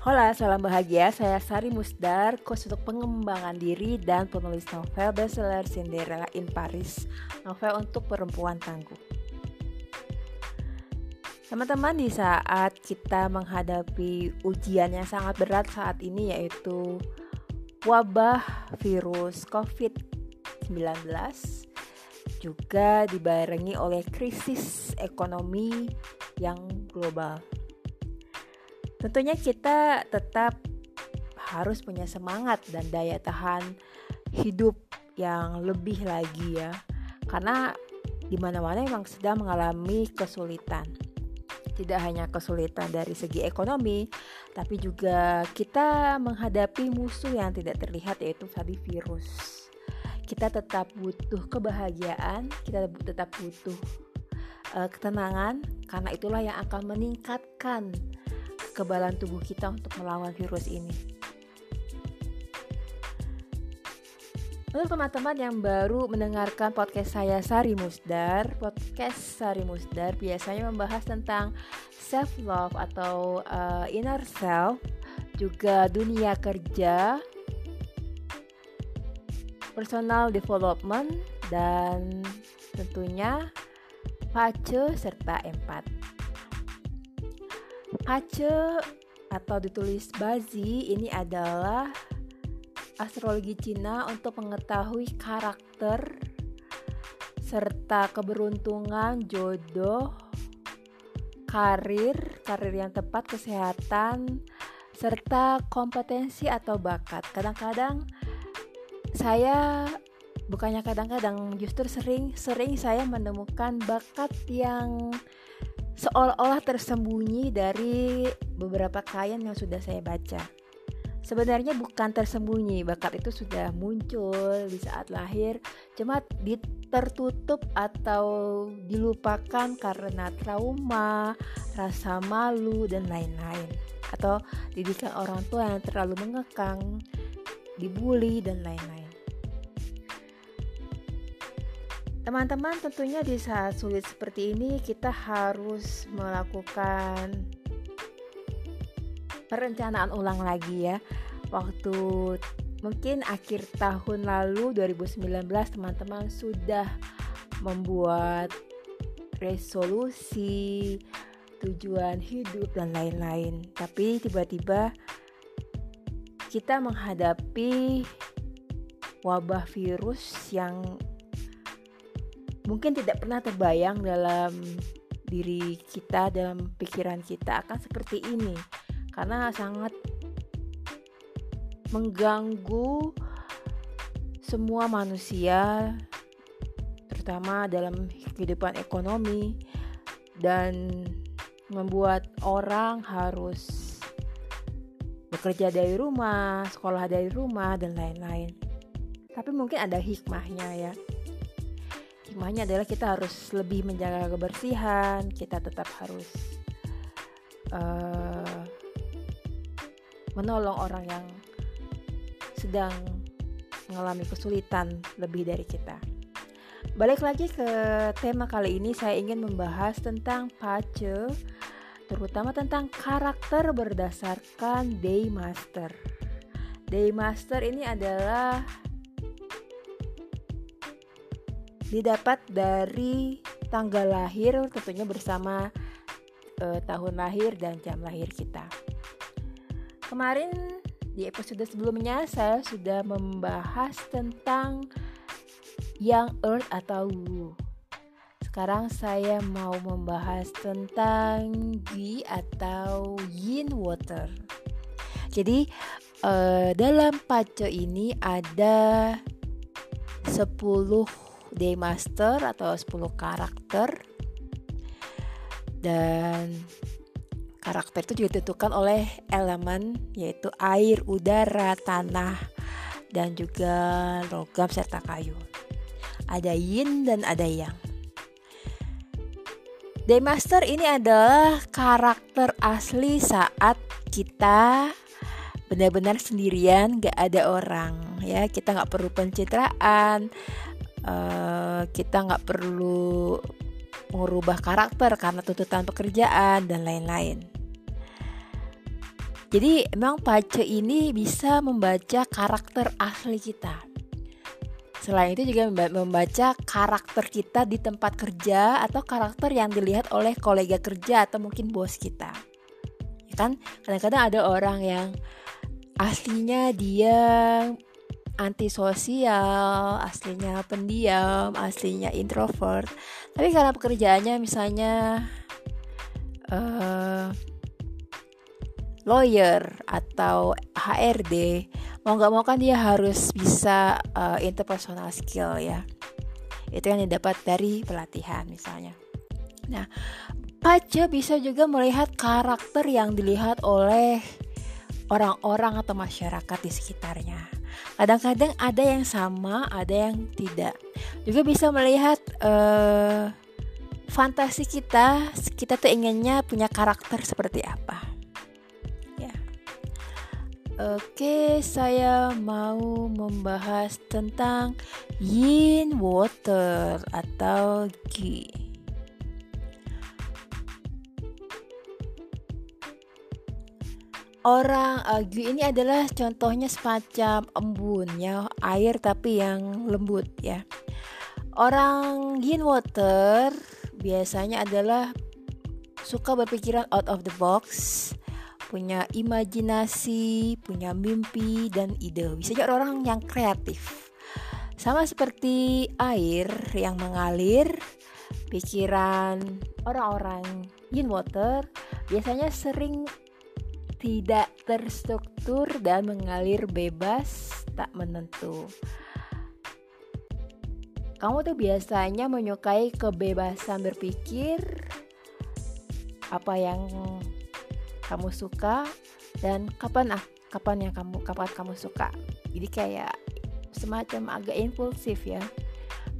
Hola, salam bahagia. Saya Sari Musdar, coach untuk pengembangan diri dan penulis novel bestseller Cinderella in Paris, novel untuk perempuan tangguh. Teman-teman, di saat kita menghadapi ujian yang sangat berat saat ini yaitu wabah virus COVID-19 juga dibarengi oleh krisis ekonomi yang global. Tentunya kita tetap harus punya semangat dan daya tahan hidup yang lebih lagi ya. Karena di mana-mana memang sedang mengalami kesulitan. Tidak hanya kesulitan dari segi ekonomi, tapi juga kita menghadapi musuh yang tidak terlihat yaitu tadi virus. Kita tetap butuh kebahagiaan, kita tetap butuh uh, ketenangan karena itulah yang akan meningkatkan kekebalan tubuh kita untuk melawan virus ini. Untuk teman-teman yang baru mendengarkan podcast saya Sari Musdar, podcast Sari Musdar biasanya membahas tentang self love atau uh, inner self, juga dunia kerja, personal development dan tentunya pace serta empat. Pace atau ditulis Bazi ini adalah astrologi Cina untuk mengetahui karakter serta keberuntungan, jodoh, karir, karir yang tepat, kesehatan, serta kompetensi atau bakat. Kadang-kadang saya bukannya kadang-kadang justru sering sering saya menemukan bakat yang seolah-olah tersembunyi dari beberapa klien yang sudah saya baca. Sebenarnya bukan tersembunyi, bakat itu sudah muncul di saat lahir, cuma tertutup atau dilupakan karena trauma, rasa malu dan lain-lain. Atau didikan orang tua yang terlalu mengekang, dibully dan lain-lain. Teman-teman, tentunya di saat sulit seperti ini kita harus melakukan perencanaan ulang lagi ya. Waktu mungkin akhir tahun lalu 2019 teman-teman sudah membuat resolusi, tujuan hidup dan lain-lain. Tapi tiba-tiba kita menghadapi wabah virus yang mungkin tidak pernah terbayang dalam diri kita dalam pikiran kita akan seperti ini karena sangat mengganggu semua manusia terutama dalam kehidupan ekonomi dan membuat orang harus bekerja dari rumah, sekolah dari rumah dan lain-lain. Tapi mungkin ada hikmahnya ya hikmahnya adalah kita harus lebih menjaga kebersihan kita tetap harus uh, menolong orang yang sedang mengalami kesulitan lebih dari kita. Balik lagi ke tema kali ini saya ingin membahas tentang pace terutama tentang karakter berdasarkan day master. Day master ini adalah didapat dari tanggal lahir tentunya bersama uh, tahun lahir dan jam lahir kita. Kemarin di episode sebelumnya saya sudah membahas tentang Young Earth atau Wu. Sekarang saya mau membahas tentang Gi atau Yin Water. Jadi uh, dalam pace ini ada 10 day master atau 10 karakter dan karakter itu juga ditentukan oleh elemen yaitu air, udara, tanah dan juga logam serta kayu. Ada yin dan ada yang. Master ini adalah karakter asli saat kita benar-benar sendirian, gak ada orang ya. Kita nggak perlu pencitraan, uh, kita nggak perlu mengubah karakter karena tuntutan pekerjaan dan lain-lain. Jadi memang Pace ini bisa membaca karakter asli kita. Selain itu juga membaca karakter kita di tempat kerja atau karakter yang dilihat oleh kolega kerja atau mungkin bos kita. Ya kan? Kadang-kadang ada orang yang aslinya dia antisosial, aslinya pendiam, aslinya introvert. Tapi karena pekerjaannya misalnya uh, lawyer atau HRD mau nggak mau kan dia harus bisa uh, interpersonal skill ya itu yang didapat dari pelatihan misalnya nah Pace bisa juga melihat karakter yang dilihat oleh orang-orang atau masyarakat di sekitarnya. Kadang-kadang ada yang sama, ada yang tidak. Juga bisa melihat uh, fantasi kita, kita tuh inginnya punya karakter seperti apa. Oke, saya mau membahas tentang yin water atau Qi. Orang uh, ini adalah contohnya semacam embun ya, air tapi yang lembut ya. Orang yin water biasanya adalah suka berpikiran out of the box, punya imajinasi, punya mimpi dan ide. Bisa jadi orang yang kreatif. Sama seperti air yang mengalir, pikiran orang-orang yin water biasanya sering tidak terstruktur dan mengalir bebas, tak menentu. Kamu tuh biasanya menyukai kebebasan berpikir, apa yang kamu suka dan kapan ah kapan yang kamu kapan kamu suka. Jadi kayak semacam agak impulsif ya.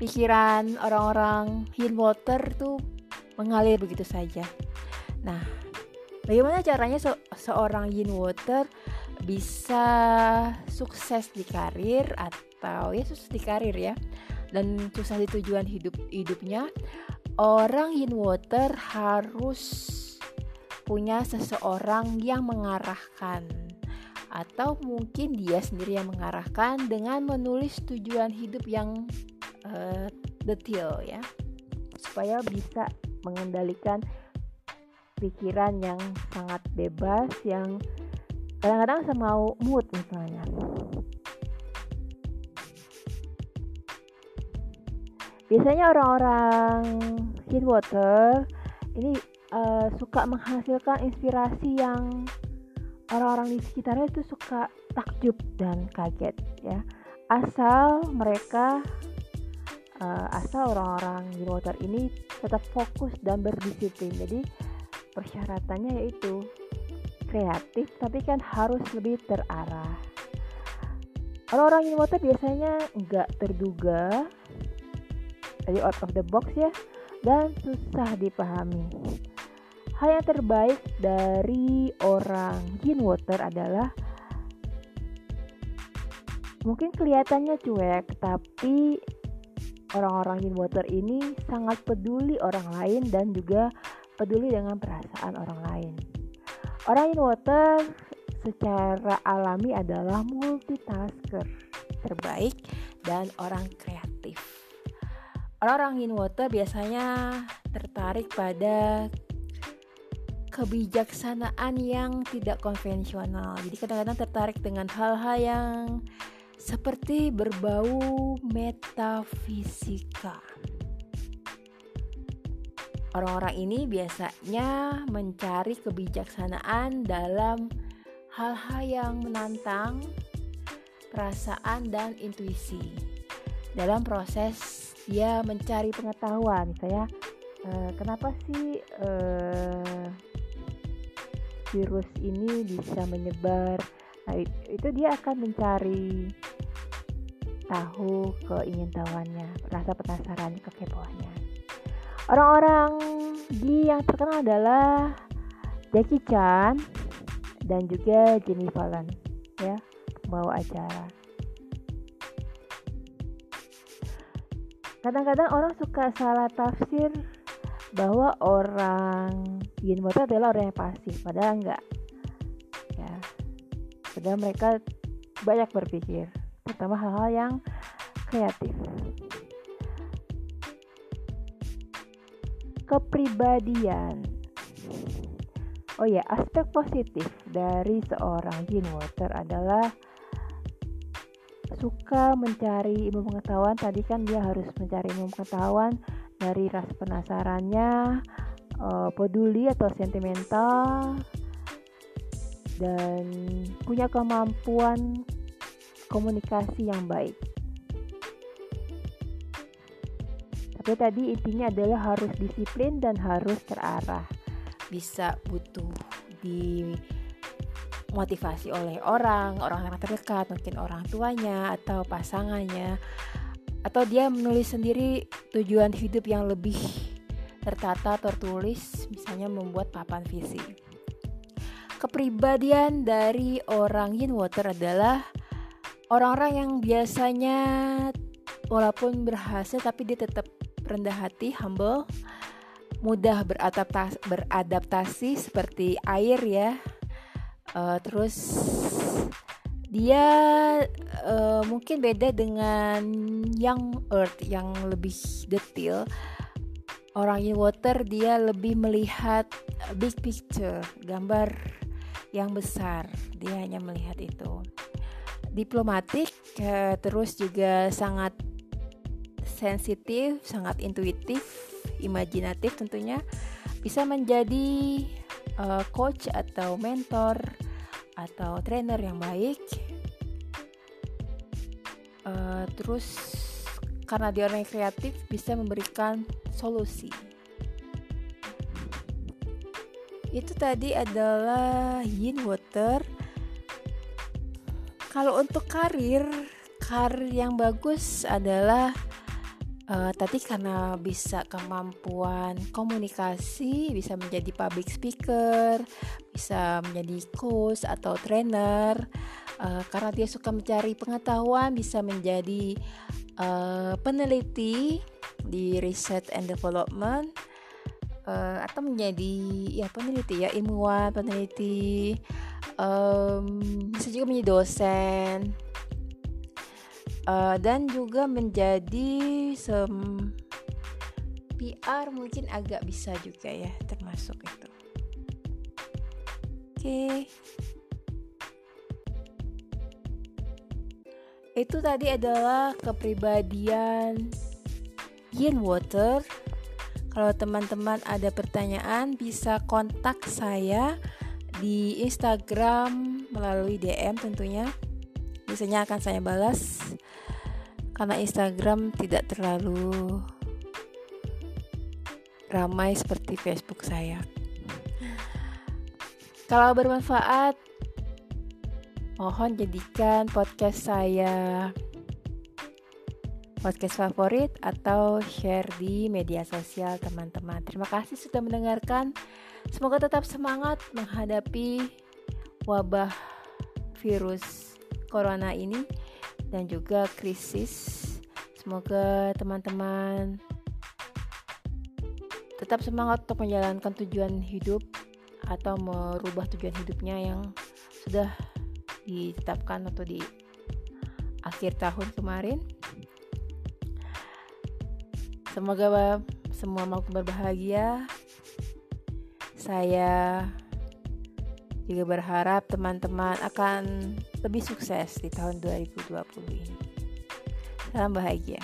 Pikiran orang-orang yin water tuh mengalir begitu saja. Nah bagaimana caranya se seorang yin water bisa sukses di karir atau ya sukses di karir ya dan sukses di tujuan hidup hidupnya? Orang yin water harus punya seseorang yang mengarahkan atau mungkin dia sendiri yang mengarahkan dengan menulis tujuan hidup yang uh, detail ya. Supaya bisa mengendalikan pikiran yang sangat bebas yang kadang-kadang semau mood misalnya. Biasanya orang-orang hit water ini uh, suka menghasilkan inspirasi yang orang-orang di sekitarnya itu suka takjub dan kaget ya. Asal mereka uh, asal orang-orang di water ini tetap fokus dan berdisiplin. Jadi persyaratannya yaitu kreatif tapi kan harus lebih terarah. Orang-orang in water biasanya nggak terduga dari out of the box ya dan susah dipahami. Hal yang terbaik dari orang Gin Water adalah mungkin kelihatannya cuek, tapi orang-orang Gin Water ini sangat peduli orang lain dan juga peduli dengan perasaan orang lain. Orang Gin Water secara alami adalah multitasker terbaik dan orang kreatif. Orang-orang in water biasanya tertarik pada kebijaksanaan yang tidak konvensional. Jadi kadang-kadang tertarik dengan hal-hal yang seperti berbau metafisika. Orang-orang ini biasanya mencari kebijaksanaan dalam hal-hal yang menantang perasaan dan intuisi. Dalam proses dia mencari pengetahuan, saya eh, kenapa sih eh, virus ini bisa menyebar nah itu dia akan mencari tahu keingintahuannya rasa penasaran kekepoannya orang-orang di yang terkenal adalah Jackie Chan dan juga Jimmy Fallon ya bawa acara. Kadang-kadang orang suka salah tafsir bahwa orang yin water adalah orang yang pasif padahal enggak ya. Padahal mereka banyak berpikir terutama hal-hal yang kreatif kepribadian. Oh ya aspek positif dari seorang Gene Water adalah suka mencari ilmu pengetahuan. Tadi kan dia harus mencari ilmu pengetahuan dari rasa penasarannya uh, peduli atau sentimental dan punya kemampuan komunikasi yang baik tapi tadi intinya adalah harus disiplin dan harus terarah bisa butuh di motivasi oleh orang, orang yang terdekat, mungkin orang tuanya atau pasangannya, atau dia menulis sendiri tujuan hidup yang lebih tertata, tertulis, misalnya membuat papan visi. Kepribadian dari orang Yin Water adalah orang-orang yang biasanya walaupun berhasil tapi dia tetap rendah hati, humble, mudah beradaptasi, beradaptasi seperti air ya, uh, terus dia uh, mungkin beda dengan yang earth yang lebih detail. Orang in water dia lebih melihat big picture gambar yang besar. Dia hanya melihat itu. Diplomatik uh, terus juga sangat sensitif sangat intuitif imajinatif tentunya bisa menjadi uh, coach atau mentor atau trainer yang baik. Uh, terus karena dia orang yang kreatif bisa memberikan solusi. Itu tadi adalah yin water. Kalau untuk karir karir yang bagus adalah uh, tadi karena bisa kemampuan komunikasi bisa menjadi public speaker bisa menjadi coach atau trainer uh, karena dia suka mencari pengetahuan bisa menjadi uh, peneliti di research and development uh, atau menjadi ya peneliti ya ilmuwan peneliti um, bisa juga menjadi dosen uh, dan juga menjadi sem PR mungkin agak bisa juga ya termasuk itu. Oke. Okay. itu tadi adalah kepribadian Yin Water. Kalau teman-teman ada pertanyaan bisa kontak saya di Instagram melalui DM tentunya biasanya akan saya balas karena Instagram tidak terlalu ramai seperti Facebook saya. Kalau bermanfaat, mohon jadikan podcast saya podcast favorit atau share di media sosial teman-teman. Terima kasih sudah mendengarkan. Semoga tetap semangat menghadapi wabah virus corona ini dan juga krisis. Semoga teman-teman tetap semangat untuk menjalankan tujuan hidup atau merubah tujuan hidupnya yang sudah ditetapkan atau di akhir tahun kemarin. Semoga semua makhluk berbahagia. Saya juga berharap teman-teman akan lebih sukses di tahun 2020 ini. Salam bahagia.